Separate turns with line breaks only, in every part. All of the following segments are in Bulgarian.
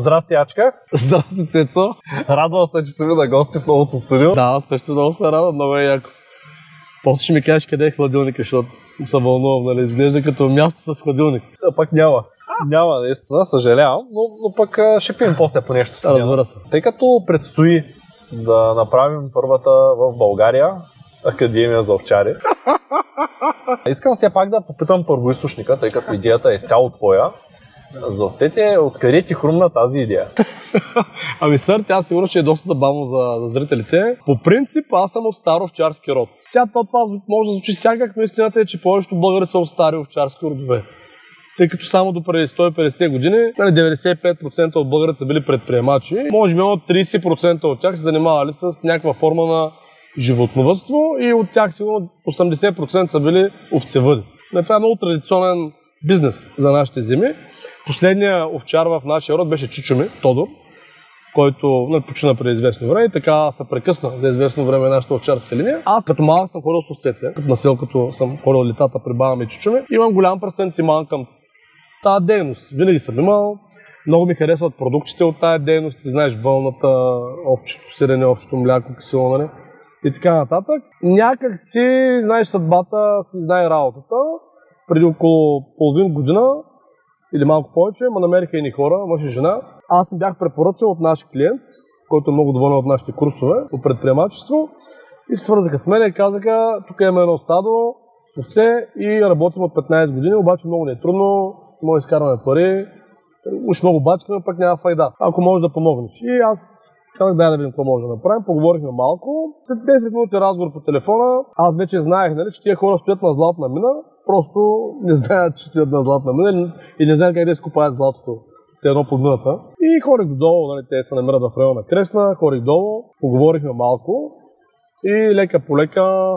Здрасти, Ачка.
Здрасти, Цецо.
Радвам се, че си ми на гости в новото студио.
Да, аз също много се радвам, много е яко. После ще ми кажеш къде е хладилника, защото се вълнувам, нали? Изглежда като място с хладилник.
А пък няма. Няма, наистина, съжалявам, но, но пък ще пием после по нещо.
Да, разбира се.
Тъй като предстои да направим първата в България Академия за овчари. Искам все пак да попитам първоисточника, тъй като идеята е изцяло твоя. За овцете, откъде ти хрумна тази идея?
Ами сър, тя сигурно ще е доста забавно за, за зрителите. По принцип, аз съм от стар овчарски род. Сега това, това може да звучи всякак, но истината е, че повечето българи са от стари овчарски родове. Тъй като само до преди 150 години нали, 95% от българите са били предприемачи. Може би от 30% от тях се занимавали с някаква форма на животновътство и от тях сигурно 80% са били овцевъди. Нали, това е много традиционен бизнес за нашите земи. Последният овчар в нашия род беше Чичуми, Тодор, който нали, почина преди известно време и така се прекъсна за известно време нашата овчарска линия. Аз като малък съм ходил с овцете, като насел, като съм ходил летата при баба ми Чичуми. Имам голям пресентиман към тази дейност. Винаги съм имал. Много ми харесват продуктите от тази дейност. Ти знаеш вълната, овчето сирене, овчето мляко, кисело, нали? И така нататък. Някак си, знаеш съдбата, си знае работата. Преди около половин година или малко повече, ма намериха едни хора, мъж и жена. Аз им бях препоръчал от наш клиент, който е много доволен от нашите курсове по предприемачество. И се свързаха с мен и казаха, тук има едно стадо с овце и работим от 15 години, обаче много не е трудно, може да изкарваме пари, уж много бачкаме, пък няма файда. Ако можеш да помогнеш. И аз казах, дай да видим какво може да направим. Поговорихме малко. След 10 минути разговор по телефона, аз вече знаех, нали, че тия хора стоят на златна мина, просто не знаят, че стоят на златна мина и не знаят къде скупаят златото. Все едно под мината. И хорих додолу, нали, те се намират в района Кресна, хорих долу, поговорихме малко и лека по лека,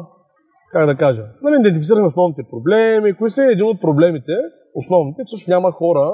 как да кажа, нали, идентифицирахме основните проблеми, кои са един от проблемите, основните, всъщност няма хора,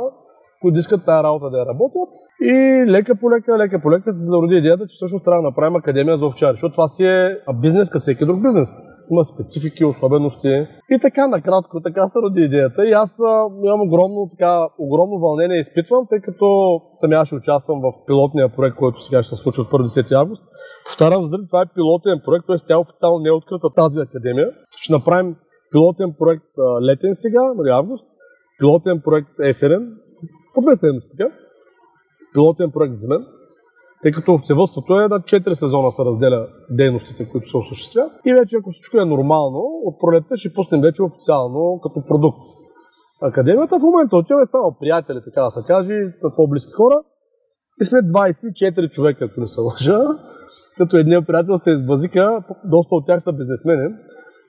които искат тази работа да я работят. И лека по лека, лека по лека се зароди идеята, че всъщност трябва да направим академия за овчари, защото това си е бизнес като всеки друг бизнес. Има специфики, особености. И така накратко, така се роди идеята. И аз имам огромно, така, огромно вълнение изпитвам, тъй като съм аз ще участвам в пилотния проект, който сега ще се случи от 1 август. Повтарям, за това е пилотен проект, т.е. тя официално не е открита тази академия. Ще направим пилотен проект летен сега, нали, август, пилотен проект есенен, по две седмици така. Пилотен проект за мен, тъй като овцевъдството е на 4 сезона се разделя дейностите, които се осъществяват. И вече ако всичко е нормално, от пролетта ще пуснем вече официално като продукт. Академията в момента отиваме само приятели, така да се каже, на по-близки хора. И сме 24 човека, ако не се лъжа. Като един приятел се избазика, доста от тях са бизнесмени.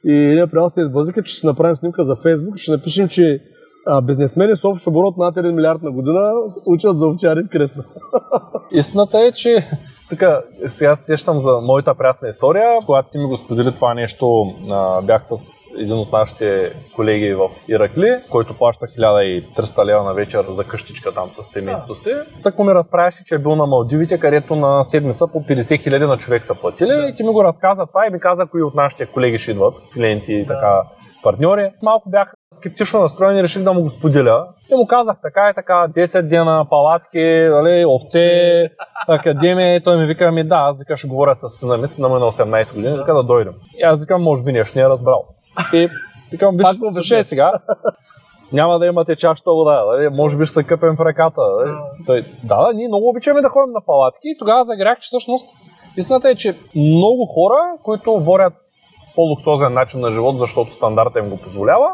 И един приятел се избазика, че ще направим снимка за Фейсбук и ще напишем, че а, бизнесмени с общ оборот над 1 милиард на година учат за овчари в кресна.
Истината е, че така, сега сещам за моята прясна история. Когато ти ми го сподели това нещо, а, бях с един от нашите колеги в Иракли, който плаща 1300 лева на вечер за къщичка там с семейството си. Так му ми разправяше, че е бил на Малдивите, където на седмица по 50 хиляди на човек са платили. И ти ми го разказа това и ми каза, кои от нашите колеги ще идват, клиенти и така партньори. Малко бях скептично настроен и реших да му го споделя. И му казах така и така, 10 дена, палатки, дали, овце, академия. И той ми вика, ми да, аз вика, ще говоря с сина ми, сина му е на 18 години, вика да дойдем. И аз викам, може би нещо не е разбрал. И викам, виж, слушай сега, няма да имате чашата вода, дали? може би ще се къпем в ръката. Дали? Той, да, да, ние много обичаме да ходим на палатки и тогава загрях, че всъщност истината е, че много хора, които водят по-луксозен начин на живот, защото стандарта им го позволява,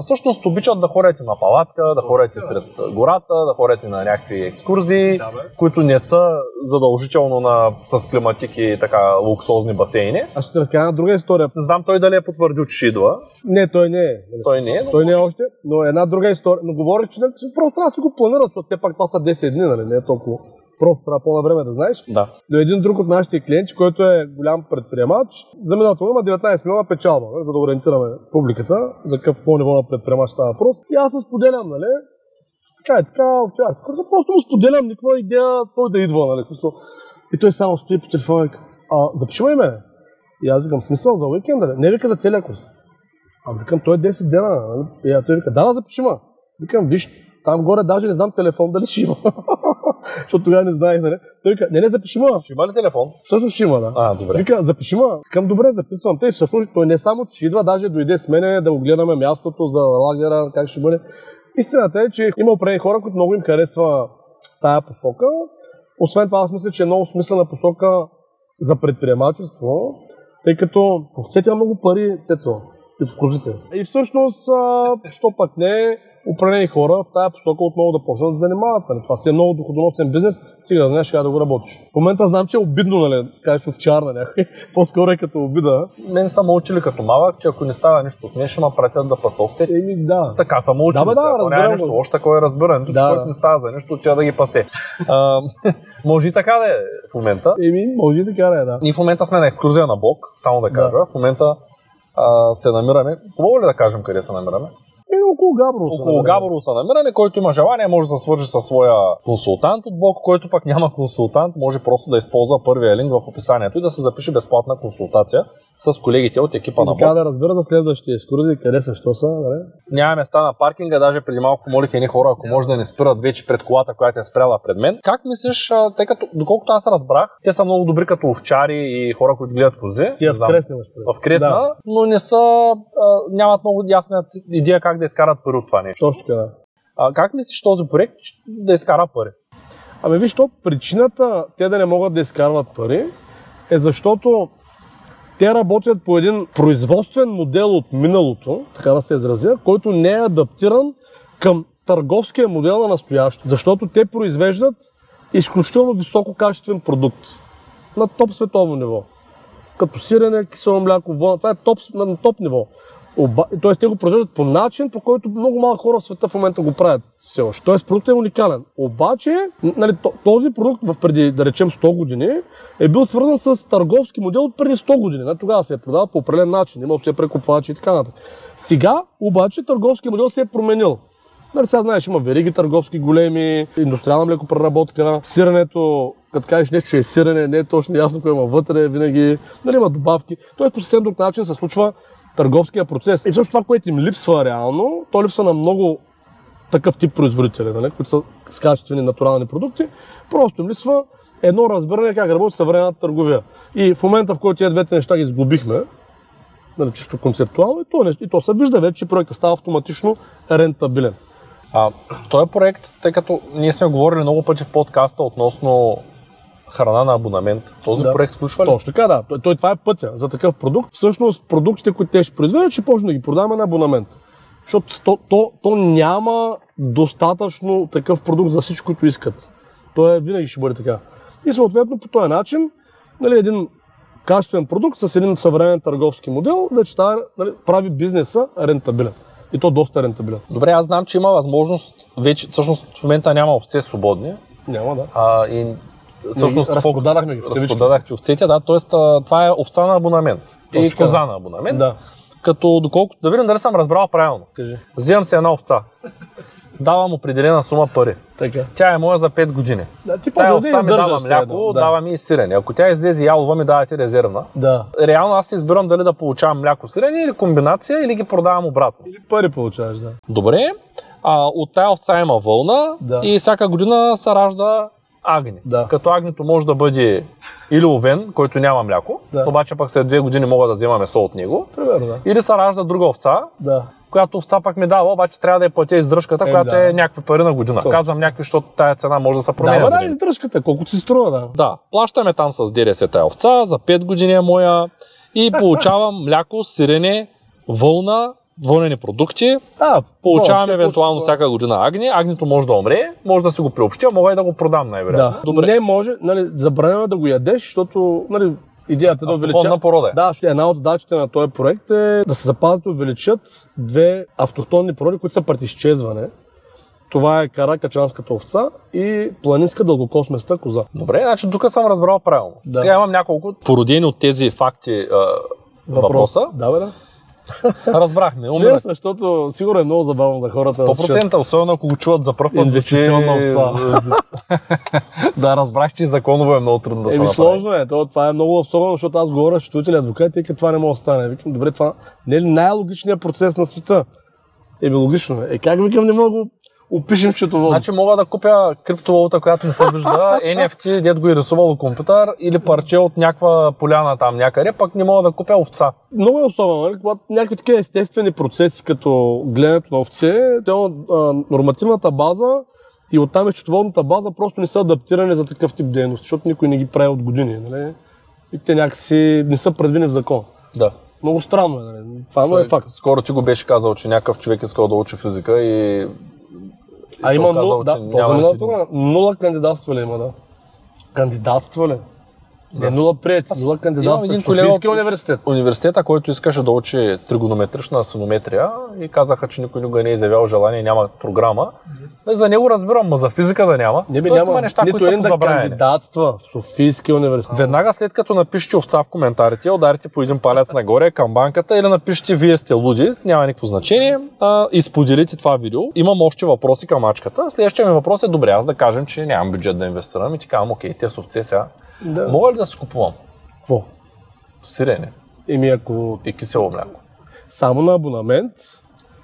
всъщност обичат да ходят на палатка, да ходят сред гората, да ходят на някакви екскурзии, да, които не са задължително на, с климатики и така луксозни басейни.
Аз ще разкажа една друга история.
Не знам той дали е потвърдил, че идва.
Не, той не е.
Той не е.
Но... Той не е още, но една друга история. Но говорих, че нали, просто трябва да си го планират, защото все пак това са 10 дни, нали? Не е толкова просто трябва по време да знаеш.
Да.
Но един друг от нашите клиенти, който е голям предприемач, за миналото има 19 милиона печалба, нали, за да ориентираме публиката за какъв по ниво на предприемач става въпрос. И аз му споделям, нали, така е, така, овчарски. Просто му споделям никаква идея той да идва, нали. И той само стои по телефона и а, запиши ме мене. И аз викам, смисъл за уикенда, не вика за целия курс. А викам, той е 10 дена. Нали? И той вика, да, да, запиши ма. Викам, виж, там горе даже не знам телефон дали ще има. Защото тогава не знаех, нали? Той каза, не, не, запиши ма.
Ще има ли телефон?
Всъщност ще има, да.
А, добре.
Вика, запиши ма. Към добре, записвам. Те всъщност той не само, че идва, даже дойде с мене да го гледаме мястото за лагера, как ще бъде. Истината е, че има определени хора, които много им харесва тая посока. Освен това, аз мисля, че е много смислена посока за предприемачество, тъй като в овцете има много пари, Цецо, и в козите. И всъщност, а, що пък не, определени хора в тази посока отново да почнат да се занимават. Нали? Това си е много доходоносен бизнес, стига да знаеш как да го работиш. В момента знам, че е обидно, нали, кажеш овчар на някой. По-скоро е като обида.
Мен са учили като малък, че ако не става нищо от мен, ще ме пратят да паса овцете.
Еми, да.
Така са учили.
Да, бе, да,
сега. Няма
го.
Още такова е разбирането, че
Да,
който
да.
не става за нищо, че да ги пасе. А, може и така да е в момента.
Еми, може и така да е, да.
Ние в момента сме на екскурзия на Бог, само да кажа. В момента а, се намираме. Хубаво ли да кажем къде се намираме?
Еми, около Габрово. са,
Около? Габрово се намираме, който има желание, може да се свържи със своя консултант от Бог, който пък няма консултант, може просто да използва първия линк в описанието и да се запише безплатна консултация с колегите от екипа на
И така да разбера за следващите екскурзии, къде са, що са, нали?
Няма места на паркинга, даже преди малко помолих едни хора, ако може да не спират вече пред колата, която е спряла пред мен. Как мислиш, тъй като, доколкото аз разбрах, те са много добри като овчари и хора, които гледат кози.
Тия в Кресна
в Кресна,
Да,
но не са, а, нямат много ясна идея как да изкарат пари от това нещо.
точно така.
А, как мислиш този проект да изкара пари?
Ами виж, то причината те да не могат да изкарват пари е защото те работят по един производствен модел от миналото, така да се изразя, който не е адаптиран към търговския модел на настоящето. Защото те произвеждат изключително висококачествен продукт на топ световно ниво. Като сирене, кисело мляко, вълна. Това е топ, на, на топ ниво. Оба... Тоест те го произвеждат по начин, по който много малко хора в света в момента го правят все още. Тоест продуктът е уникален. Обаче, нали, то- този продукт в преди, да речем, 100 години е бил свързан с търговски модел от преди 100 години. Нали, тогава се е продавал по определен начин, имал се прекупвачи и така нататък. Сега, обаче, търговски модел се е променил. Нали, сега знаеш, има вериги търговски големи, индустриална млекопреработка, сиренето, като кажеш нещо, че е сирене, не е точно ясно кое има вътре, винаги, нали, има добавки. Тоест по съвсем друг начин се случва търговския процес. И всъщност това, което им липсва реално, то липсва на много такъв тип производители, нали, които са с качествени натурални продукти, просто им липсва едно разбиране как работи съвременната търговия. И в момента, в който тези двете неща ги сглобихме, нали, чисто концептуално, и то, нещо, и то се вижда вече, че проектът става автоматично рентабилен.
А, този проект, тъй като ние сме говорили много пъти в подкаста относно храна на абонамент, този
Да.
проект включва ли?
Точно така, да. Той, той, това е пътя за такъв продукт. Всъщност, продуктите, които те ще произведат, ще почнем да ги продаваме на абонамент. Защото то, то, то няма достатъчно такъв продукт за всичко, които искат. Той е, винаги ще бъде така. И съответно по този начин, нали, един качествен продукт с един съвременен търговски модел, вече става, нали, прави бизнеса рентабилен. И то доста рентабилен.
Добре, аз знам, че има възможност, вече, всъщност в момента няма овце свободни,
Няма, да.
а, и всъщност
Ние ги разпродадахме ги
разпродадахте овцете, да, т.е. това е овца на абонамент и
Точно така.
коза на абонамент,
Да.
като доколкото, да видим дали съм разбрал правилно.
Кажи.
Взимам си една овца, давам определена сума пари.
Така.
Тя е моя за 5 години.
Да, ти
Тая
да
овца ми дава мляко,
да.
дава ми и сирене. Ако тя излезе ялова, ми давате резервна.
Да.
Реално аз избирам дали да получавам мляко сирене или комбинация, или ги продавам обратно.
Или пари получаваш, да.
Добре, а, от тая овца има вълна
Да.
и всяка година се ражда агни.
Да.
Като агнето може да бъде или овен, който няма мляко,
Да.
обаче пък след две години мога да взема месо от него,
Примерно, да.
или се ражда друга овца,
Да.
която овца пак ми дава, обаче трябва да я платя издръжката,
Е,
която
да.
е някакви пари на година.
Точно.
Казвам някакви, защото тая цена може да се
Да,
променя.
да,
ден.
издръжката, колко си струва, да.
Да, плащаме там с ДДС тая овца, за 5 години е моя и получавам мляко, сирене, вълна, вълнени продукти.
А,
Получавам
ще
евентуално
почва-
всяка година агни. Агнето може да умре, може да си го приобщя, мога и да го продам най-вероятно.
Да. Добре. Не може, нали, забранено е да го ядеш, защото нали, идеята е да увеличат.
порода е.
Да, една от задачите на този проект е да се запазят и увеличат две автохтонни породи, които са пред изчезване. Това е каракачанската овца и планинска дългокосместа коза.
Добре, значи тук съм разбрал правилно.
Да.
Сега имам няколко породени от тези факти а, въпроса.
Да, бе, да.
Разбрахме. Умрах.
се, защото сигурно е много забавно за хората. да слушат.
100%, особено ако го чуват за първ път.
Инвестиционна
звучи- да, разбрах, че и законово е много трудно да се
Еми сложно е, то, това е много особено, защото аз говоря с счетоводители адвокати, като това не може да стане. Викам, добре, това не е ли най-логичният процес на света? Еми логично е. Е как викам не мога опишем счетоводно.
Значи мога да купя криптовалута, която не се вижда, NFT, дед го е рисувал компютър, или парче от някаква поляна там някъде, пък не мога да купя овца.
Много е особено, нали? когато някакви такива естествени процеси, като гледането на овце, цяло, а, нормативната база и оттам е счетоводната база просто не са адаптирани за такъв тип дейност, защото никой не ги прави от години. Нали? И те някакси не са предвидени в закон.
Да.
Много странно е, нали? това но е факт.
Скоро ти го беше казал, че някакъв човек искал да учи физика и...
А има
оказало,
нула, да, то за миналата година нула ли има, да? Кандидатства Не нула приети,
Аз
нула
един
в Софийския
колега-
университет.
университета, който искаше да учи тригонометрична асонометрия и казаха, че никой никога не е изявял желание няма програма. За него разбирам, ма за физика да няма.
Не бе,
Тоест
няма
има неща,
нито
са
един да кандидатства в Софийския университет.
Веднага след като напишете овца в коментарите, ударите по един палец нагоре към банката или напишете вие сте луди, няма никакво значение, а, и споделите това видео. Имам още въпроси към мачката. Следващия ми въпрос е, добре, аз да кажем, че нямам бюджет да инвестирам и ти казвам, окей, те с овце сега.
Да.
Мога ли да си купувам
Какво?
сирене
Еми ако
и кисело мляко?
само на абонамент,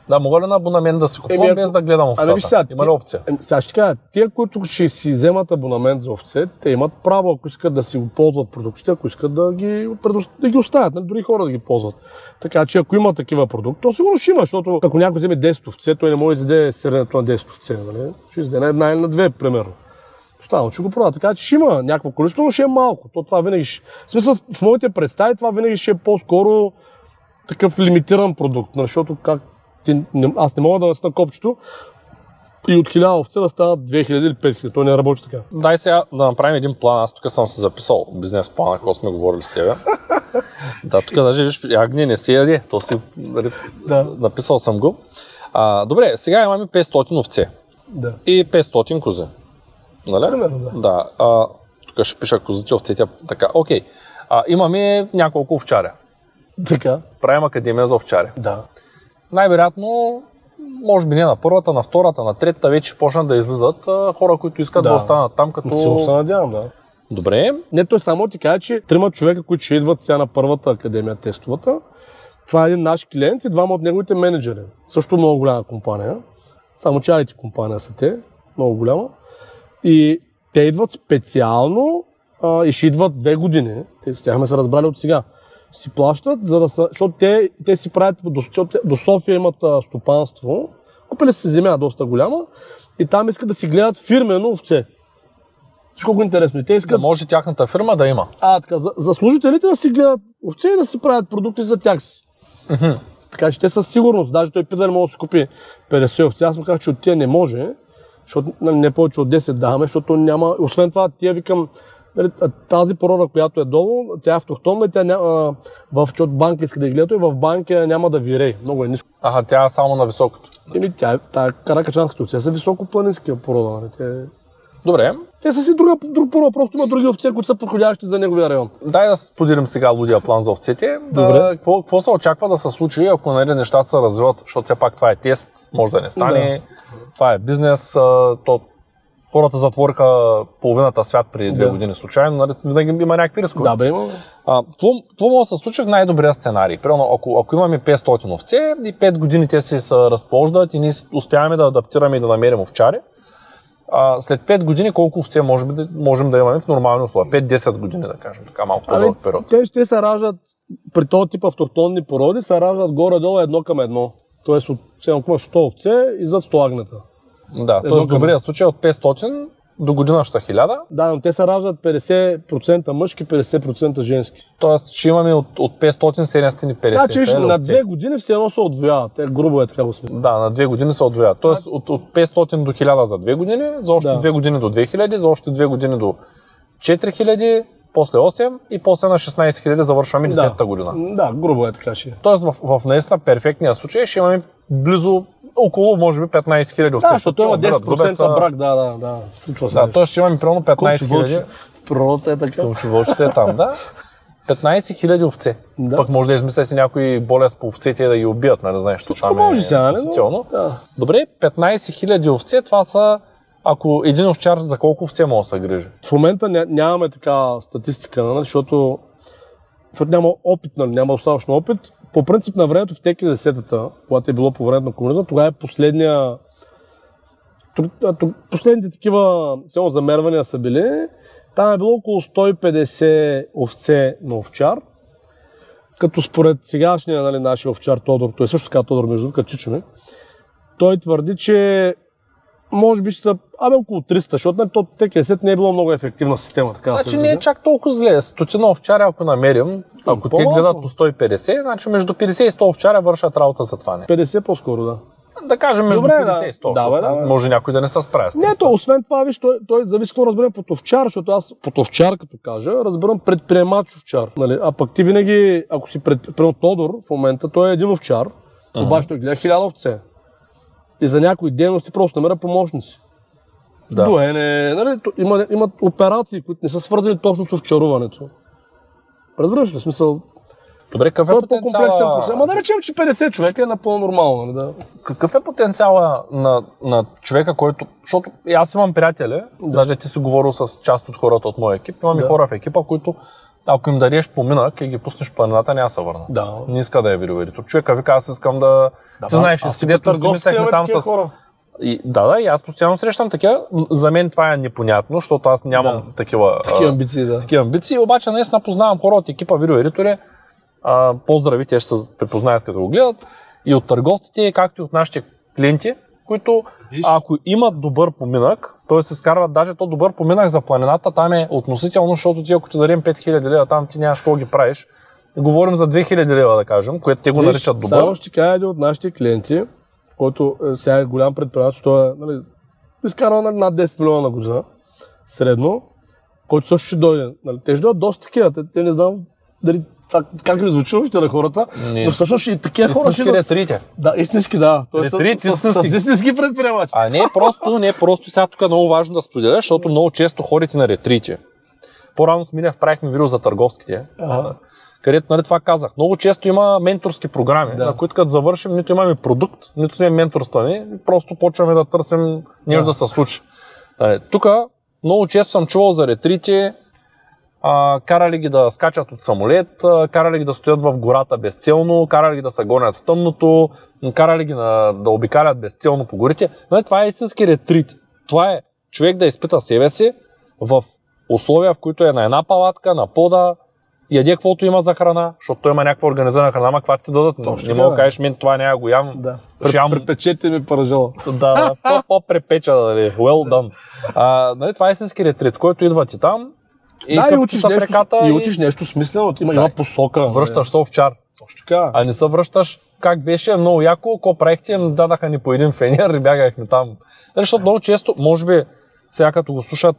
Да, мога ли на абонамент да си купувам,
Еми, ако-
без да гледам овцата?
Ами виж сега,
Има ли опция?
Еми, Сега ще кажа, тия, които ще си вземат абонамент за овце, те имат право, ако искат да си го ползват продуктите, ако искат да ги, да ги оставят, нали, дори хора да ги ползват. Така че ако има такива продукти, то сигурно ще има, защото ако някой вземе 10 овце, той не може да изяде сиренето на 10 овце, нали? Ще изяде на една или на две, примерно. Останало ще го продава. Така че ще има някакво количество, но ще е малко. То това винаги ще... В смисъл, в моите представи това винаги ще е по-скоро такъв лимитиран продукт, нали, защото как ти, аз не мога да насна копчето и от 1000 овце да стават 2000 или 5000. То не работи така.
Дай сега да направим един план. Аз тук съм се записал бизнес плана, ако сме говорили с тебе. да, тук даже виж, агне не се яде. То си нали,
Да.
написал съм го. А, добре, сега имаме 500 овце
Да.
и 500 кози. Нали?
Примерно, да.
Да. А, тук ще пиша козите, овцете. Така, окей. А, имаме няколко овчаря.
Така.
Правим академия за овчари.
Да.
Най-вероятно, може би не на първата, на втората, на третата вече почнат да излизат а, хора, които искат да,
Да.
останат там като...
Силно се надявам, да.
Добре,
Не, той само ти кажа, че трима човека, които ще идват сега на първата академия тестовата, това е един наш клиент и двама от неговите менеджери. Също много голяма компания. Само IT компания са те, много голяма. И те идват специално а, и ще идват две години. Те с тях сме се разбрали от сега. Си плащат, за да са, защото те, те си правят, до, до София имат а, стопанство, купили си земя доста голяма и там искат да си гледат фирмено овце. Колко интересно. И те искат
да може тяхната фирма да има.
а, така, за, за служителите да си гледат овце и да си правят продукти за тях си. Така че те със сигурност, даже той пита, може да си купи 50 овце. Аз му казах, че от тия не може, защото нали, не повече от 10 даваме, защото няма. Освен това, тия викам, нали, тази порода, която е долу, тя е автохтонна и тя няма, в, защото банка иска да ги гледа, и в банка няма да вирее. Много е ниско.
Аха, тя е само на високото.
Еми, тя, е- тая каракачанската овце са високопланински порода. Нали? Те,
Добре,
те са си друга, друг порода, просто има други овце, които са подходящи за неговия район.
дай да споделим сега лудия план за овцете.
Добре.
Да, какво, какво се очаква да се случи, ако нали, нещата се развиват, защото все пак това е тест, може да не стане, това е бизнес, то хората затвориха половината свят преди две
Да.
години случайно, нали, винаги има някакви рискове.
Да, бе, има.
Какво, може да се случи в най-добрия сценарий? Примерно, ако, ако имаме 500 овце и 5 години те си се разплождат и ние успяваме да адаптираме и да намерим овчари, а, след 5 години колко овце може би, можем да имаме в нормални условия? 5-10 години, да кажем, така малко
Ами,
по-дълъг период.
те ще се раждат, при този тип автохтонни породи, се раждат горе-долу едно към едно. Тоест, от, все ако имаш 100 овце и зад 100 агнета.
Да, т.е.
към-
добрия случай от 500 до година ще са 1000,
Да, но те се раждат 50% мъжки, 50% женски.
т.е. ще имаме от, от 500 750
Значи, виж, на
овце.
две години все едно се отвояват. Те грубо е така го сме.
Да, на две години се отвояват. Тоест от, от 500 до 1000 за две години, за още
Да.
две години до 2000, за още две години до 4000, после 8 и после на 16 000 завършваме 10-та година.
Да, грубо е така, че.
Тоест в, в наистина перфектния случай ще имаме близо около, може би, 15 000 овце.
Да, защото има
умират,
10%
губят
брак, да, да, да. Случва се.
Да, т.е. ще имаме примерно 15
Колко вълче.
000.
В природата е така.
Се е там, да. 15 000 овце.
Да.
Пък може да измислите някой болест по овцете и да ги убият, нали, знаеш,
Всичко
там е
може сега, нали? Да.
Добре, 15 000 овце, това са, ако един овчар за колко овце може да се грижи?
В момента ня- нямаме така статистика, нали, защото, защото няма опит, нали, няма достатъчно опит. По принцип на времето в теки десетата, когато е било по времето на комунизма, тогава е последния последните такива само замервания са били. Там е било около 150 овце на овчар. Като според сегашния нали, нашия овчар Тодор, той също така Тодор между другото, чичаме, той твърди, че може би ще са абе около 300, защото нали, ТКС не е било много ефективна система. Така
значи не е чак толкова зле. Стотина овчаря, ако намерим, ако те гледат по 150, значи между 50 и 100 овчаря вършат работа за това. Не.
50 по-скоро, да.
Да кажем между Добре, 50 и 100. Да, да, да, може някой да не се справя с
Не, то, освен това, виж, той, той зависи какво разберем под овчар, защото аз под овчар, като кажа, разбирам предприемач овчар. Нали? А пък ти винаги, ако си пред, Тодор, в момента той е един овчар, uh-huh. обаче той гледа хиляда овце и за някои дейности просто намеря помощници. Да. Доене, нали, има, има операции, които не са свързани точно с овчаруването. Разбираш ли смисъл?
Добре, какъв е, е потенциала...
процес. Ама да речем, че 50 човека е напълно нормално. Нали, да.
Какъв е потенциала на, на човека, който... Защото аз имам приятели, да. даже ти си говорил с част от хората от моя екип, имам да. и хора в екипа, които ако им дариш поминък и ги пуснеш планината, няма се върна.
Да.
Не иска да е видеоверитор. Човека вика, аз искам да...
да
ти знаеш, си дето си мислехме там с... Хора. И, да, да, и аз постоянно срещам такива. За мен това е непонятно, защото аз нямам да. такива,
такива амбиции. Да.
Такива амбиции, обаче наистина познавам хора от екипа видеоедитори. Поздрави, те ще се препознаят като го гледат. И от търговците, както и от нашите клиенти, които ако имат добър поминък, т.е. се скарват даже то добър поминък за планината, там е относително, защото ти ако ти дадем 5000 лева, там ти нямаш какво ги правиш. Говорим за 2000 лева, да кажем, което те го Виж, наричат добър.
Само ще кажа един от нашите клиенти, който е сега е голям предприемач, той е нали, изкарва нали, над 10 милиона на година, средно, който също ще дойде. Нали, те ще дойдат доста такива, те, те не знам дали това, как ми звучи още на хората, не. но всъщност и такива хора
ще... Ретрите.
Да, истински, да.
Той Ретрит,
с, с, с, с, истински предприемачи.
А не просто, не просто сега тук е много важно да споделя, защото много често ходите на ретрите. По-рано с Минев правихме видео за търговските. Ага където нали, това казах. Много често има менторски програми, да. на които като завършим, нито имаме продукт, нито сме менторствани, просто почваме да търсим нещо да, да се случи. Нали, Тук много често съм чувал за ретрити, а, карали ги да скачат от самолет, а, карали ги да стоят в гората безцелно, карали ги да се гонят в тъмното, карали ги на, да обикалят безцелно по горите. Но това е истински ретрит. Това е човек да изпита себе си в условия, в които е на една палатка, на пода, яде каквото има за храна, защото той има някаква организирана храна, ама каква ти дадат. Точно, не мога да кажеш, мен това няма го ям.
Да. Шам... Препечете ми паражола.
Да, по-препеча, дали. Well done. А, нали, това е истински ретрит, който идва ти там,
и да, и учиш, нещо, реката, и учиш нещо смислено, има, да, има посока.
Връщаш се овчар.
Точно така.
А не се връщаш как беше много яко, какво правихте, дадаха ни по един фенер и бягахме там. Нали, защото много често, може би, сега като го слушат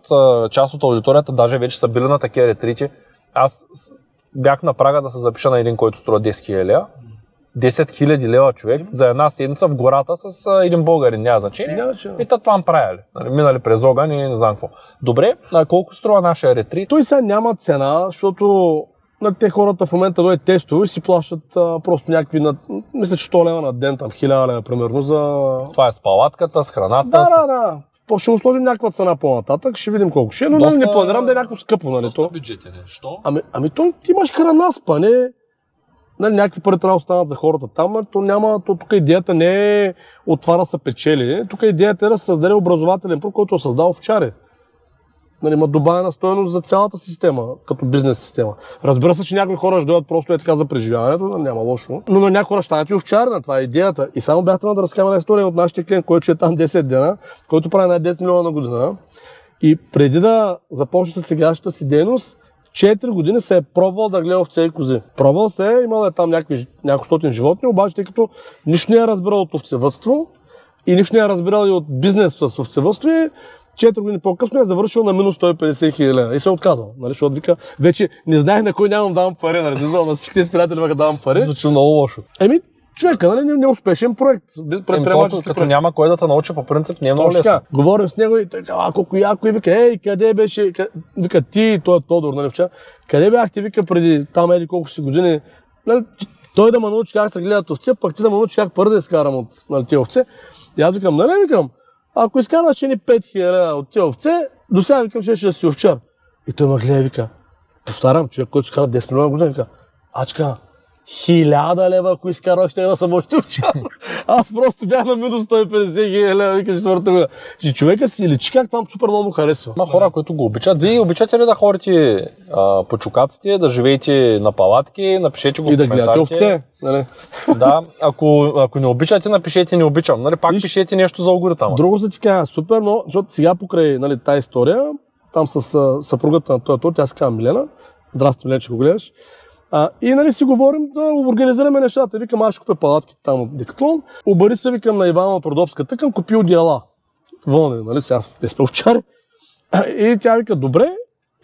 част от аудиторията, даже вече са били на такива ретрити. Аз бях на прага да се запиша на един, който струва 10 000 лева. 10 000 лева човек за една седмица в гората с а, един българин, няма значение. Няма, че... И това правили. Нали, минали през огън и не знам какво. Добре, а колко струва нашия ретрит?
Той сега няма цена, защото на те хората в момента дойде тестове и си плащат а, просто някакви, на, мисля, че 100 лева на ден, там 1000 лева примерно за...
Това е с палатката, с храната.
Да, с... да, да. Ще му сложим някаква цена по-нататък, ще видим колко ще е, но нали, доста... не планирам да е някакво скъпо, нали?
Доста бюджетен е. Що?
Ами, ами то, имаш храна, спане, нали, някакви пари трябва да останат за хората там, то няма, то тук идеята не е от това да се печели, тук идеята е да се създаде образователен продукт, който е създал овчари нали, има добавена стоеност за цялата система, като бизнес система. Разбира се, че някои хора ще дойдат просто е така за преживяването, няма лошо. Но на някои хора станат и овчарна, това е идеята. И само бях да разкажа история от нашия клиент, който е там 10 дена, който прави на 10 милиона на година. И преди да започне с сегашната си дейност, 4 години се е пробвал да гледа овце и кози. Пробвал се е, имал е там някакви, няколко стотин животни, обаче тъй като нищо не е разбирал от овцевътство и нищо не е разбирал и от бизнес с овцевътство, 4 години по-късно е завършил на минус 150 хиляди и се е отказал. Нали, защото вика, вече не знаех на кой нямам давам пари, нали, на всички тези приятели да давам пари.
Звучи много лошо.
Еми, човека, нали, неуспешен проект.
Предприемачески като проект. няма кой да те научи по принцип, не е много лесно.
Говорим с него и той казва, а колко яко и вика, ей, къде беше, вика ти, той е Тодор, нали, вчера, къде бяхте, вика, преди там еди колко си години, нали, той да ме научи как се гледат овце, пък ти да ме научи как пари да изкарам от нали, тези овце. И аз викам, нали, викам, ако изкарваш ни 5000 от тези овце, до сега викам, че ще си овчар. И той ме гледа и вика, повтарям, човек, който изкара 10 милиона година, вика, ачка, хиляда лева, ако изкарвах, ще да съм още овчар. Аз просто бях на минус 150 хиляди лева, вика четвърта година. Че човека си личи как там супер много харесва.
Има хора, които го обичат. Вие обичате ли да ходите а, по чукаците, да живеете на палатки, напишете го
И да гледате овце. Нали?
Да, ако, ако не обичате, напишете не обичам. Нали, пак
Виж,
пишете нещо за алгоритъма.
Друго за ти кажа, супер, но защото сега покрай нали, тази история, там с съпругата на този тур, тя се казва Милена. Здрасти, Милена, че го гледаш. А, и нали си говорим да организираме нещата. Викам, аз ще купя палатки там от Декатлон. Обари се, викам на Ивана от Родопската, към купи одеяла. Вълни, нали сега, те сме овчари. И тя вика, добре,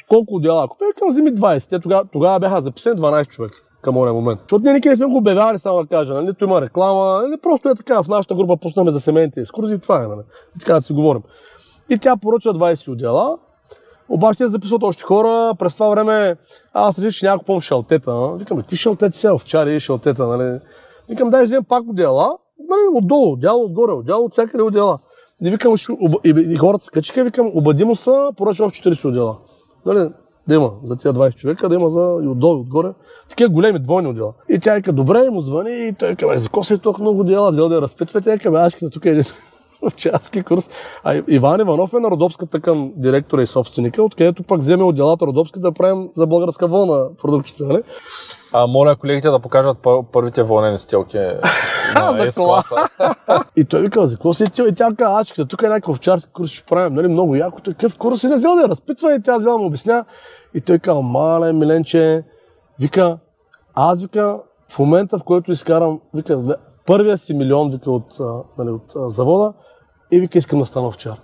колко одеяла купя? Викам, вземи 20. Те тогава, тогава бяха записани 12 човека към онен момент. Защото ние никъде не сме го обявявали, само да кажа. Нали? Нито има реклама, нали? просто е така. В нашата група пуснаме за семейните екскурзии, това е. Нали? И така да си говорим. И тя поръча 20 отдела. Обаче те записват още хора. През това време аз реших, че няма купувам шалтета. Викам, какви шалтети сега, овчари шалтета, нали? Викам, дай вземем пак отдела. Нали, отдолу, отдяло, отгоре, отдяло, от всякъде отдела. И викам, и, и, хората се качиха, викам, обади му са, поръча още 40 отдела. Нали, да има за тия 20 човека, да има за и отдолу, отгоре. Такива големи двойни отдела. И тя вика, добре, му звъни и той казва, за какво си толкова много дела? Взел да я разпитва, тя казва, аз тук е един овчарски курс. А Иван Иванов е на Родопската към директора и собственика, откъдето пък вземе отделата Родопски да правим за българска вълна продуктите. Нали?
А, моля колегите да покажат пър- първите вълнени стелки на
кола.
класа.
И той вика, за какво си ти? И тя каза, ачката, тук е някакъв овчарски курс, ще правим, нали, много яко. Той какъв курс и не взел да разпитва и тя взела му обясня. И той каза, мале, миленче, вика, аз вика, в момента, в който изкарам, вика, първия си милион, вика, от, нали, от завода, и вика, искам да стана овчар.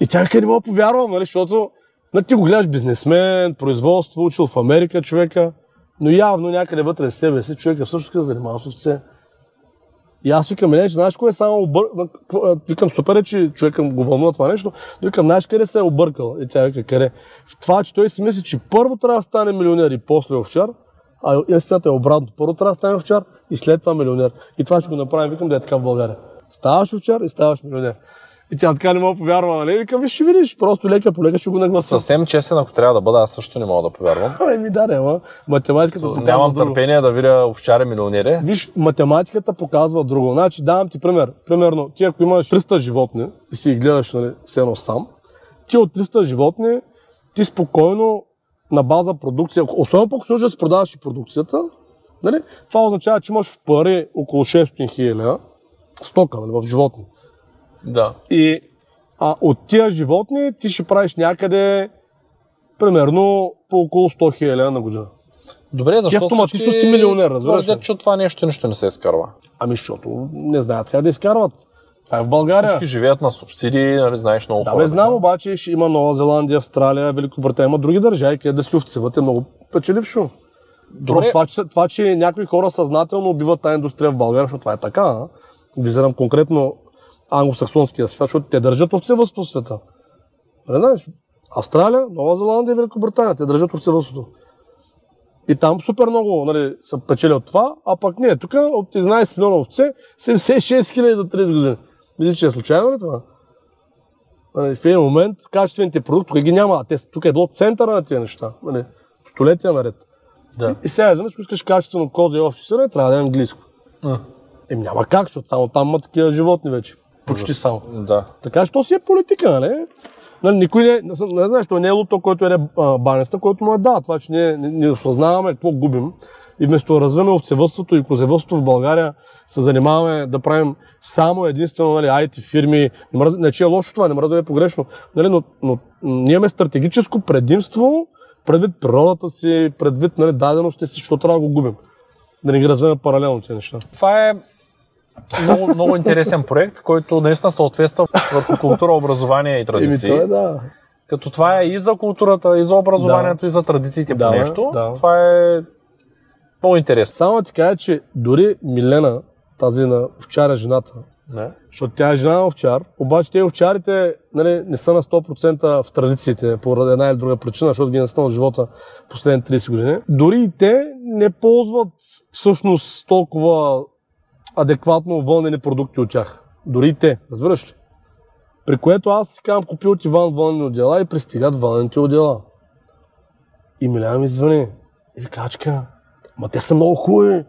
И тя вика, не мога повярвам, нали, защото нали, ти го гледаш бизнесмен, производство, учил в Америка човека, но явно някъде вътре в себе си човека всъщност се занимава с овце. И аз викам, не, че знаеш кое е само обър... Викам, супер е, че човека го вълнува това нещо, но викам, знаеш къде се е объркал? И тя вика, къде? В това, че той си мисли, че първо трябва да стане милионер и после овчар, а истината е обратно. Първо трябва да стане овчар и след това милионер. И това ще го направим, викам, да е така в България. Ставаш овчар и ставаш милионер. И тя така не мога да повярва, нали? Викам, виж, ще видиш, просто лека по лека ще го нагласа.
Съвсем честен, ако трябва да бъда, аз също не мога да повярвам.
Ай, ми да, няма. Математиката показва
Нямам
друго.
търпение да видя овчари милионери.
Виж, математиката показва друго. Значи, давам ти пример. Примерно, ти ако имаш 300 животни и си ги гледаш нали, все едно сам, ти от 300 животни, ти спокойно на база продукция, особено пък служи да си продаваш и продукцията, нали, това означава, че имаш в пари около 600 хиляди стока нали, в животни.
Да.
И а, от тия животни ти ще правиш някъде примерно по около 100 хиляди на година.
Добре, защо
автоматично си милионер, разбираш
твърдят, че от това нещо нищо не се изкарва.
Ами защото не знаят как да изкарват. Това е в България.
Всички живеят на субсидии, нали, знаеш много
Да,
хора.
бе, знам, обаче ще има Нова Зеландия, Австралия, Великобритания, има други държави, където да си овцеват е много печелившо.
Добре.
Това че, това, че някои хора съзнателно убиват тази индустрия в България, защото това е така, а? визирам конкретно англосаксонския свят, защото те държат овцевъдство в света. Не знаеш, Австралия, Нова Зеландия и Великобритания, те държат овцевъдството. И там супер много нали, са печели от това, а пък ние тук от 11 милиона овце, 76 хиляди до 30 години. Мисля, че е случайно ли това? Нали, в един момент качествените продукти, ги няма, а те, са- тук е било центъра на тези неща. Нали, столетия наред.
Да.
И сега, изведнъж, ако искаш качествено козе и овче сирене, трябва да е английско.
А.
Еми няма как, защото само там има такива животни вече. Почти само.
Да.
Така, що си е политика, нали? Нали, никой не, не, не знаеш, той не е луто, който е банеста, който му е да. Това, че ние не, не осъзнаваме какво губим. И вместо да развиваме овцевъдството и козевъдството в България, се занимаваме да правим само единствено нали, IT фирми. Не, мра, не че е лошо това, не мра да е погрешно. Нали, но, но, ние имаме стратегическо предимство предвид природата си, предвид нали, даденостите си, защото трябва да го губим. Да не ги развиваме паралелно тези неща.
Това е много, много интересен проект, който наистина съответства върху култура, образование и традиции.
е, да.
Като това е и за културата, и за образованието, и за традициите
Да,
по нещо.
да.
Това е много интересно.
Само ти кажа, че дори Милена, тази на овчаря жената,
Не?
защото тя е жена на овчар, обаче те овчарите нали, не са на 100% в традициите, поради една или друга причина, защото ги е настанал живота последните 30 години. Дори и те не ползват всъщност толкова адекватно вълнени продукти от тях. Дори и те, разбираш ли? При което аз си казвам, купи от Иван вълнени отдела и пристигат вълнените отдела. И Милена ми звъни. И ви качка, ма те са много хубави.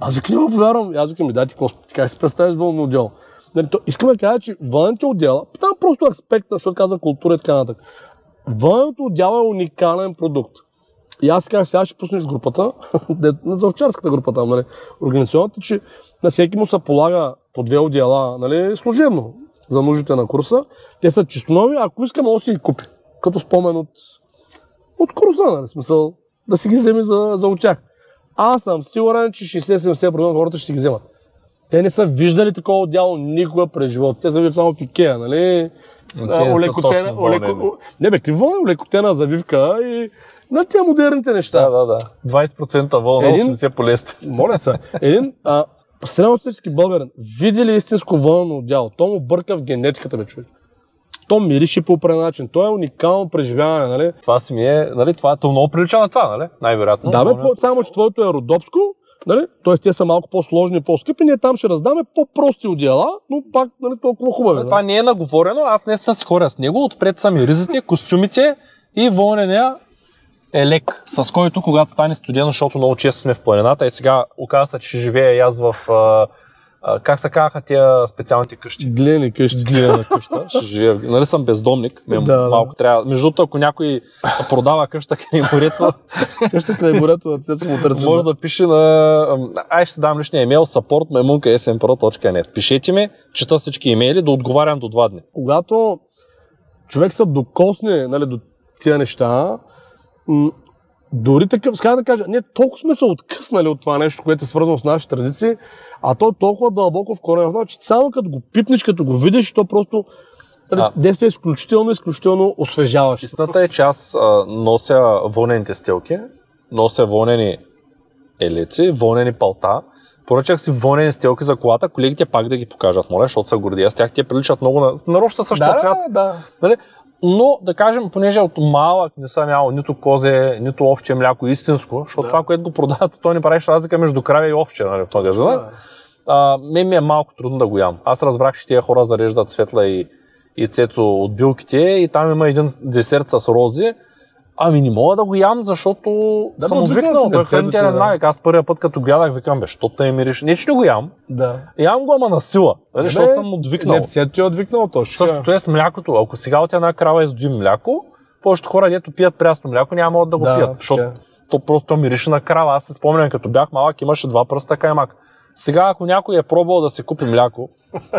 Аз викам, не го повярвам. Аз викам, ми дай ти ти как си представяш вълно отдел? Нали, то, искам да кажа, че вънните отдела, там просто аспект, защото казвам култура и така нататък. Вънното отдел е уникален продукт. И аз казах, сега ще пуснеш групата, за овчарската група там, нали, организационната, че на всеки му се полага по две отдела, нали, служебно, за нуждите на курса. Те са чисто нови, ако иска, може да си ги купи. Като спомен от, от курса, нали, смисъл, да си ги вземе за, за от тях. Аз съм сигурен, че 60-70% от хората ще ги вземат. Те не са виждали такова отдяло никога през живота. Те са виждали само в Икеа, нали?
Са точно вълнени.
Не бе, какво е олекотена завивка и на тия модерните неща.
Да, да, да. 20% вълна,
Един-
80% полиестер.
Моля се. Един а, средностатически българин види ли истинско вълно отдяло? То му бърка в генетиката, бе, човек. То мирише по определен начин. То е уникално преживяване, нали?
Това си ми е, нали, това то много прилича на това, нали? Най-вероятно.
Да, бе,
Но,
по- само че твоето е родопско, нали? Тоест те са малко по-сложни и по-скъпи, ние там ще раздаме по-прости отдела, но пак нали, толкова хубави.
Нали, Това не е наговорено, аз наистина си хоря с него. Отпред са ми ризите, костюмите и вълнения е лек, с който когато стане студено, защото много често сме в планината и сега оказа се, че живея и аз в... А, как се казаха тия специалните къщи?
Гледани къщи.
глинена къща, ще живея. Нали съм бездомник, ме
Да, да.
малко трябва. Между другото, ако някой продава къща край морето,
Къща край морето на Цецо му търси.
може да пише на... Ай, ще дам личния имейл support smpro.net. Пишете ми, чета всички имейли, да отговарям до два дни.
когато човек се докосне нали, до тия неща, дори такъв, сега да кажа, ние толкова сме се откъснали от това нещо, което е свързано с нашите традиции, а то е толкова дълбоко в корена в нас, че само като го пипнеш, като го видиш, то просто нали,
А.
действа изключително, изключително освежаващо.
Истината е, че аз а, нося вълнените стелки, нося вълнени елици, вълнени палта. Поръчах си вълнени стелки за колата, колегите пак да ги покажат, моля, защото са гордия с тях. Те приличат много на... Нарочно са същия цвят.
да.
Нали? Но, да кажем, понеже от малък не съм ял нито козе, нито овче мляко истинско, защото
Да.
това, което го продават, то не правиш разлика между кравя и овче нали, в магазина. А, мен ми е малко трудно да го ям. Аз разбрах, че тия хора зареждат светла и, и цецо от билките и там има един десерт с рози. Ами не мога да го ям, защото
Да,
съм
отвикнал
Той хранителен
да.
навик. Аз първия път, като гледах, викам, бе, що те мириш? Не, че не го ям.
да.
Ям го, ама на сила. Нали, защото съм отвикнал.
Не, цето ти е отвикнал точно.
Същото е с млякото. Ако сега от една крава издоим мляко, повечето хора, дето пият прясно мляко, няма могат да го
Да,
пият, защото
е.
то просто мирише на крава. Аз се спомням, като бях малък, имаше два пръста каймак. Сега, ако някой е пробвал да си купи мляко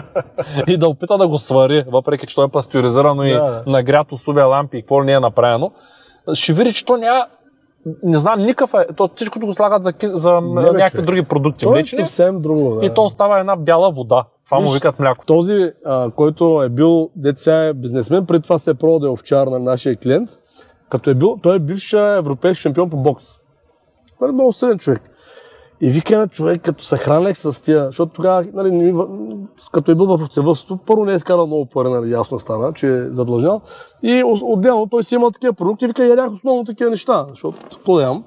и да опита да го свари, въпреки че то е пастеризирано и
Да, да.
нагрято с UV лампи и какво не е направено, ще види, че то няма не знам, никакъв е. То всичкото го слагат за, за
бе,
някакви
човек.
други продукти.
То е съвсем друго. Да.
и то остава една бяла вода. Това му
Виж,
викат мляко.
Този, а, който е бил, деца е бизнесмен, преди това се е да е овчар на нашия клиент, като е бил, той е бивш европейски шампион по бокс. Нали, много силен човек. И вика на човек, като се хранех с тия, защото тогава, нали, като е бил в овцевъдството, първо не е изкарал много пари, нали, ясно стана, че е задлъжнял. И отделно той си имал такива продукти, вика, ядях основно такива неща, защото какво ям.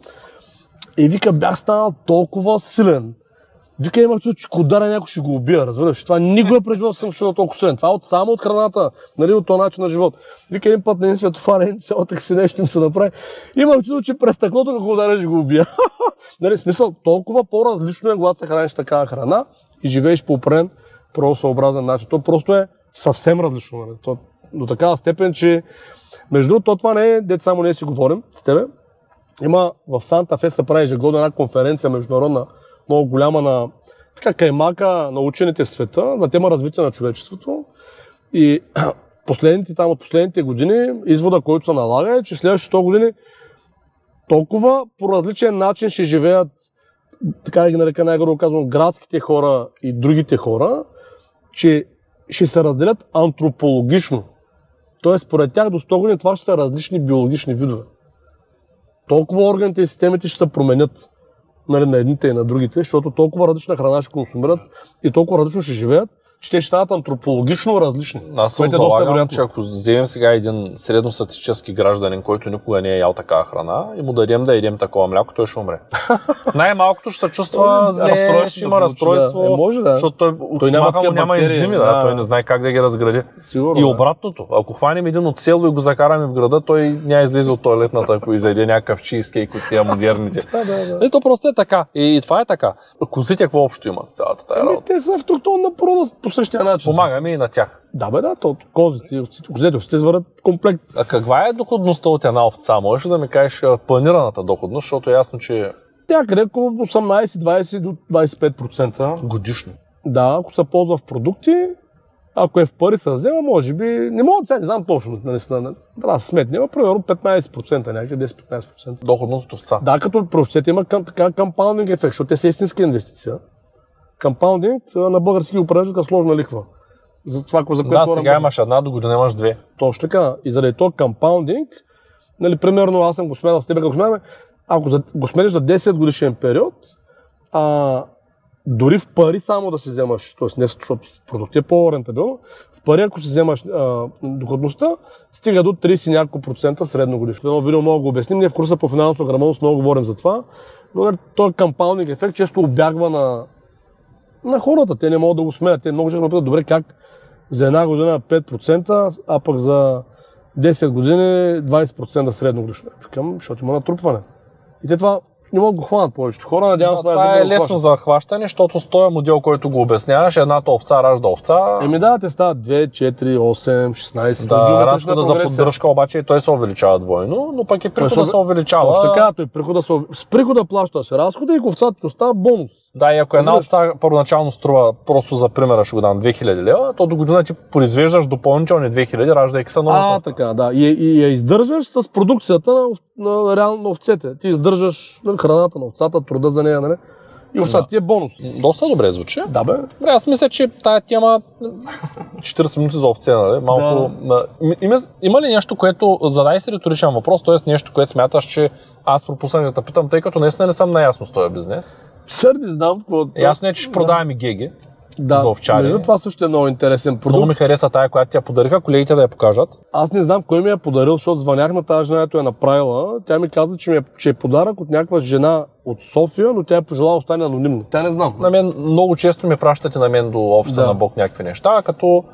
И вика, бях станал толкова силен, Вика, имах чувство, че ако някой ще го убия, разбираш. Това никога през живота съм чувал толкова силен. Това от, само от храната, нали, от този начин на живот. Вика, един път на един светофар, един цялата си нещо им се направи. Имах чувство, че през стъклото, ако ударя, ще го убия. нали, смисъл, толкова по-различно е, когато се храниш такава храна и живееш по определен правосъобразен начин. То просто е съвсем различно. Нали. То, до такава степен, че между другото, това не е, дет само ние си говорим с тебе. Има в Санта Фе се прави ежегодно една конференция международна, много голяма на така, каймака на учените в света на тема развитие на човечеството. И последните, там, от последните години, извода, който се налага е, че следващите 100 години толкова по различен начин ще живеят, така да ги нарека най-грубо казвам, градските хора и другите хора, че ще се разделят антропологично. Тоест, според тях до 100 години това ще са различни биологични видове. Толкова органите и системите ще се променят нали, на едните и на другите, защото толкова различна храна ще консумират и толкова различно ще живеят, ще станат антропологично различни.
Аз съм
което е доста вероятно.
че ако вземем сега един средностатистически гражданин, който никога не е ял такава храна и му дадем да едем такова мляко, той ще умре. Най-малкото ще се чувства зле,
Разстройство
ще има разстройство,
да. Е, може да.
защото той,
Той няма
му няма ензими, да,
да.
той не знае как да ги разгради.
Сигурно,
И
да.
обратното, ако хванем един от село и го закараме в града, той няма излезе от туалетната, ако изяде някакъв чизкейк от тия модерните.
Да, да, да.
И то просто е така. И, и това е така. Козите какво общо имат с цялата тази
Ами,
работа?
те са автохтонна порода по същия начин.
Помагаме и на тях.
Да, бе, да, то, козите, и овците, козите, овците звърят комплект.
А каква е доходността от една овца? Можеш ли да ми кажеш планираната доходност, защото е ясно, че
Някъде около 18-20 до 25%.
годишно.
Да, ако се ползва в продукти, ако е в пари се взема, може би, не мога да сега, не знам точно, нали, с- на- трябва да се сметне, но примерно 15%, някъде 10-15%.
Доходност от овца.
Да, като при овцете има към, така компаундинг ефект, защото те са истинска инвестиция. Компаундинг на български го превеждат като сложна ликва. За това, за което
Да, сега имаш една, до година имаш две.
Точно така. И заради то компаундинг, нали, примерно аз съм го сменял с теб, ако сменяме, ако за, го смениш за 10 годишен период, а, дори в пари само да си вземаш, т.е. не защото продукт е по-рентабилно, в пари ако си вземаш а, доходността, стига до 30 и няколко процента средно годишно. Едно видео да го обясним, ние в курса по финансова грамотност много говорим за това, но нали, този компаундинг ефект често обягва на, на хората, те не могат да го сменят. Те много често ме питат, добре, как за една година 5%, а пък за 10 години 20% средно годишно. Викам, защото има натрупване. И те това не могат да го хванат повечето хора, надявам
Да,
се
това
най-добре
е
да го
лесно за хващане, защото с този модел, който го обясняваш, едната овца ражда овца.
Еми да, те стават 2, 4, 8, 16.
да, разхода за поддръжка обаче той се увеличава двойно, но пък и прихода
се-
се увеличава.
Точно така, той прихода се, с прихода плащаш разхода и овцата ти остава бонус.
Да, и ако една овца първоначално струва, просто за примера ще го дам 2000 лева, то до година ти произвеждаш допълнителни 2000, раждайки се новата.
А, така, да. И, и я издържаш с продукцията на, на, реално на овцете. Ти издържаш нали, храната на овцата, труда за нея, нали? И овцата
Да.
ти е бонус.
Доста добре звучи.
Да, бе.
Добре, аз мисля, че тая тема 40 минути за овце, нали? Малко. Да. Има, има ли нещо, което. Задай си риторичен въпрос, т.е. нещо, което смяташ, че аз пропуснах да те питам, тъй като наистина не съм наясно с този бизнес.
Сърди знам какво.
Ясно е, че ще продаваме геги.
да.
за овчари.
Между това също е много интересен продукт.
Много ми хареса тая, която ти я подариха, колегите да я покажат.
Аз не знам кой ми е подарил, защото звънях на тази жена, която е направила. Тя ми каза, че, ми е, че е подарък от някаква жена от София, но тя е пожелала да остане анонимно. Тя не знам.
На мен много често ми пращате на мен до офиса
Да.
на Бог някакви неща, като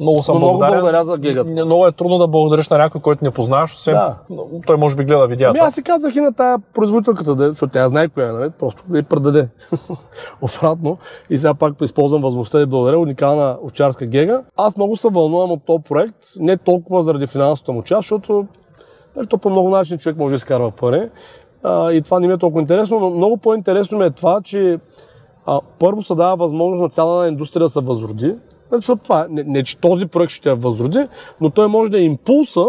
много съм
Но много
благодарен.
благодаря за гигата.
Много е трудно да благодариш на някой, който не познаваш, освен
Да.
той може би гледа видеята.
Ами аз си казах и на тая производителката, защото тя знае коя е, нали? просто да й предаде. Обратно. И сега пак използвам възможността да благодаря уникална овчарска гега. Аз много се вълнувам от този проект, не толкова заради финансовата му част, защото нали, то по много начини човек може да изкарва пари. А, и това не ми е толкова интересно, но много по-интересно ми е това, че а, първо се дава възможност на цяла една индустрия да се възроди. Защото това, не, не, че този проект ще я възроди, но той може да е импулса,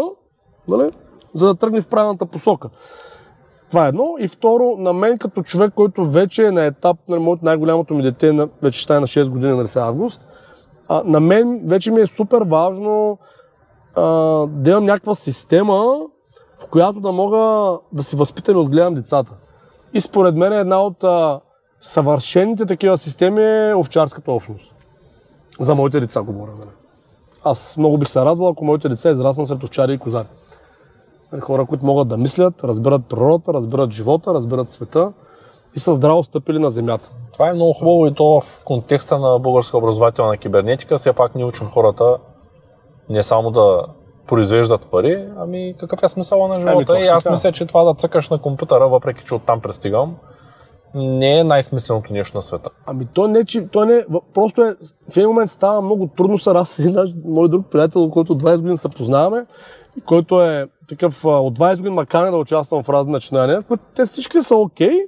нали, за да тръгне в правилната посока. Това е едно. И второ, на мен като човек, който вече е на етап, нали, моето най-голямото ми дете на, вече ще е на 6 години, нали сега август, а, на мен вече ми е супер важно а, да имам някаква система, в която да мога да си възпитам и отгледам децата. И според мен една от а, съвършените такива системи е овчарската общност. За моите деца говоря. Нали. Аз много бих се радвал, ако моите деца израснат сред овчари и козари. Нали, Хора, които могат да мислят, разбират природата, разбират живота, разбират света и са здраво стъпили на земята.
Това е много хубаво и то в контекста на българска образователна кибернетика. Все пак ни учим хората не само да произвеждат пари, ами какъв е смисъла на живота.
точно
и аз мисля, че това да цъкаш на компютъра, въпреки че оттам пристигам, не е най-смисленото нещо на света.
Ами то не, че, то не, просто е, в един момент става много трудно са раз един наш, мой друг приятел, който от 20 години се познаваме, и който е такъв от 20 години макане да участвам в разни начинания, които те всички са окей,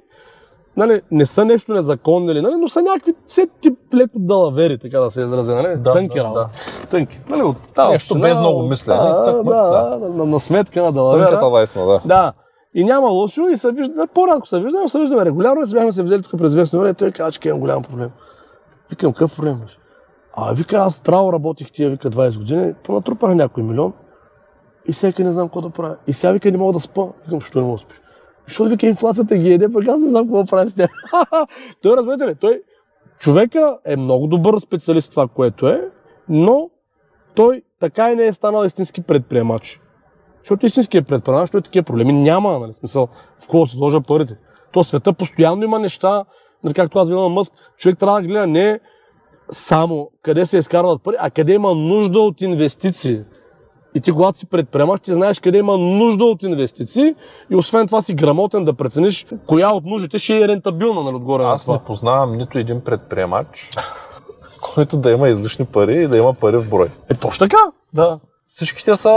нали, не са нещо незаконно, нали, но са някакви все тип леко далавери, така да се изразя, нали?
Да,
тънки
да,
работи. Тънки. Нали, от тази
Нещо
община,
без много мислене,
Да, да, да, на, на, сметка на далавера.
Тънката лесна, да.
Да. И няма лошо и се вижда, по-рядко се виждаме, се виждаме регулярно и се бяхме се взели тук през известно време и той каза, че имам голям проблем. Викам, какъв проблем имаш? А, вика, аз здраво работих тия, вика, 20 години, понатрупах някой милион и всеки не знам какво да правя. И сега, вика, не мога да спа. Викам, що не мога да спиш? Защото, вика, инфлацията ги еде, пък аз не знам какво правя с тях. той, разбирате ли, той човека е много добър специалист това, което е, но той така и не е станал истински предприемач. Защото истинският предприемач, той такива проблеми няма, нали, смисъл, в какво се сложа парите. То света постоянно има неща, нали, както аз на Мъск, човек трябва да гледа не само къде се изкарват пари, а къде има нужда от инвестиции. И ти, когато си предприемаш, ти знаеш къде има нужда от инвестиции и освен това си грамотен да прецениш коя от нуждите ще е рентабилна нали, отгоре
Аз
на
не
това.
познавам нито един предприемач, който да има излишни пари и да има пари в брой.
Е, точно така.
Да. Всичките са,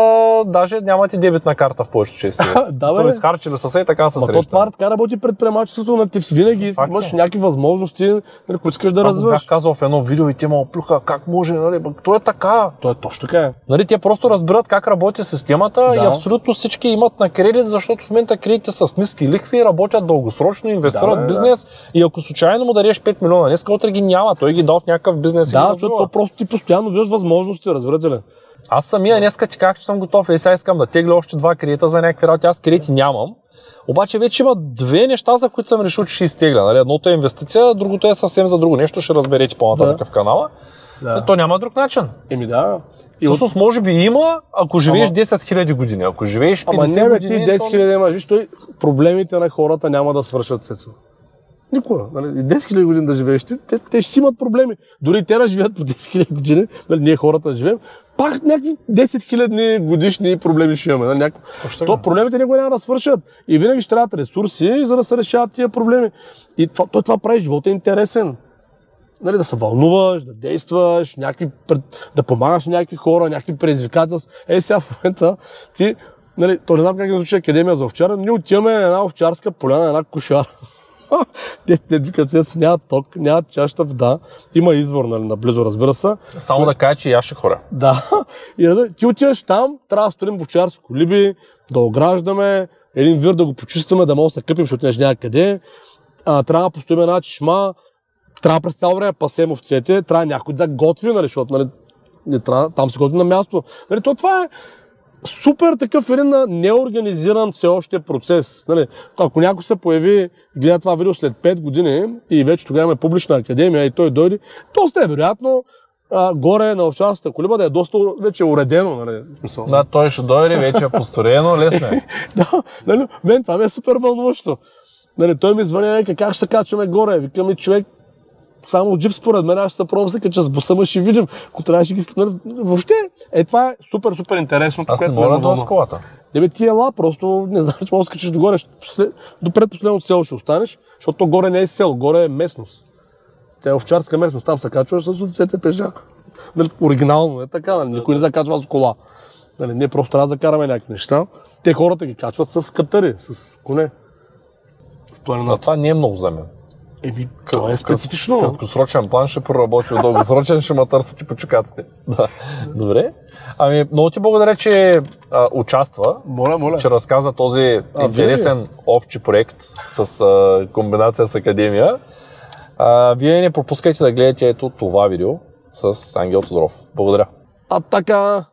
даже нямат и дебитна карта в повечето чести.
Да,
са изхарчили са се и така са срещани.
това така работи предприемачеството, на ти винаги
Факт
имаш
е.
някакви възможности, които искаш да развиваш.
бях казал в едно видео и те ме оплюха, как може, нали, то е така.
То е точно така. е.
Нали, те просто разбират как работи системата
Да.
и абсолютно всички имат на кредит, защото в момента кредитите са с ниски лихви, работят дългосрочно, инвестират
Да,
в бизнес и ако случайно му дадеш 5 милиона, днес утре ги няма, той ги дал в някакъв бизнес
Да, защото то просто ти постоянно виждаш възможности, разбирате ли?
Аз самия днеска ти казах, че съм готов и сега искам да тегля още два кредита за някакви работи. Аз кредити нямам. Обаче вече има две неща, за които съм решил, че ще изтегля. Нали? Едното е инвестиция, другото е съвсем за друго нещо, ще разберете по-нататък
Да.
в канала.
Да.
И то няма друг начин.
Еми да.
И
И от...
Всъщност, може би има, ако живееш
Ама-
10 000 години. Ако живееш 50
Ама не бе, ти
години...
10
то-
хиляди имаш. Виж, той, проблемите на хората няма да свършат сецо. Никога. Нали? И 10 хиляди години да живееш, ти, те, те ще си имат проблеми. Дори те да живеят по 10 хиляди години, нали, ние хората живеем, пак някакви 10 хиляди годишни проблеми ще имаме. Нали? Някакво... То проблемите никога няма да свършат. И винаги ще трябват ресурси, за да се решават тия проблеми. И това, той това прави живота интересен. Нали, да се вълнуваш, да действаш, някакви, да помагаш на някакви хора, някакви предизвикателства. Е, сега в момента ти, нали, то не знам как да звучи Академия за овчара, но ние отиваме на една овчарска поляна, една кошара. Те, се, си, няма ток, няма чашата вода, има извор, нали, наблизо, разбира се.
Само да кажа, че ще хора.
Да. И да, ти отиваш там, трябва да строим бочарски колиби, да ограждаме, един вир да го почистваме, да може да се къпим, защото неш няма къде. А, трябва да построим една чешма, трябва през цяло време пасем овцете, трябва някой да готви, нали, защото нали, не трябва, там се готви на място. Нали, то това е супер такъв един неорганизиран все още процес. Нали, ако някой се появи гледа това видео след 5 години и вече тогава е публична академия и той дойде, доста е вероятно а, горе на овчарската колиба да е доста вече уредено. Нали, смисъл.
Да, той ще дойде, вече е построено, лесно е.
да, нали, мен това ми е супер вълнуващо. Нали, той ми звъня, как ще се качваме горе? Викам и човек, само джип според мен, аз ще се пробвам се кача с буса, ма ще видим. Ако трябва ще ги... нали, Въобще, е, това е супер, супер интересно.
Аз не мога
ме
да с колата.
Не бе, ти ела, просто не знаеш, че можеш да скачиш догоре. Ще- до предпоследното село ще останеш, защото то горе не е село, горе е местност. Тя е овчарска местност, там се качваш с овцете пеша. Нали, оригинално е така, нали, никой не се качва с кола. Нали, ние просто трябва да закараме някакви неща. Те хората ги качват с катари, с коне. В планината.
това не е много за мен.
Еми, това е специфично.
Краткосрочен план ще проработи, дългосрочен ще ме търсят и по чукаците. Да. Добре. Ами, много ти благодаря, че а, участва,
Моля, моля.
че разказа този
А,
интересен овчи проект с а, комбинация с Академия. А, вие не пропускайте да гледате ето това видео с Ангел Тодоров. Благодаря.
А така,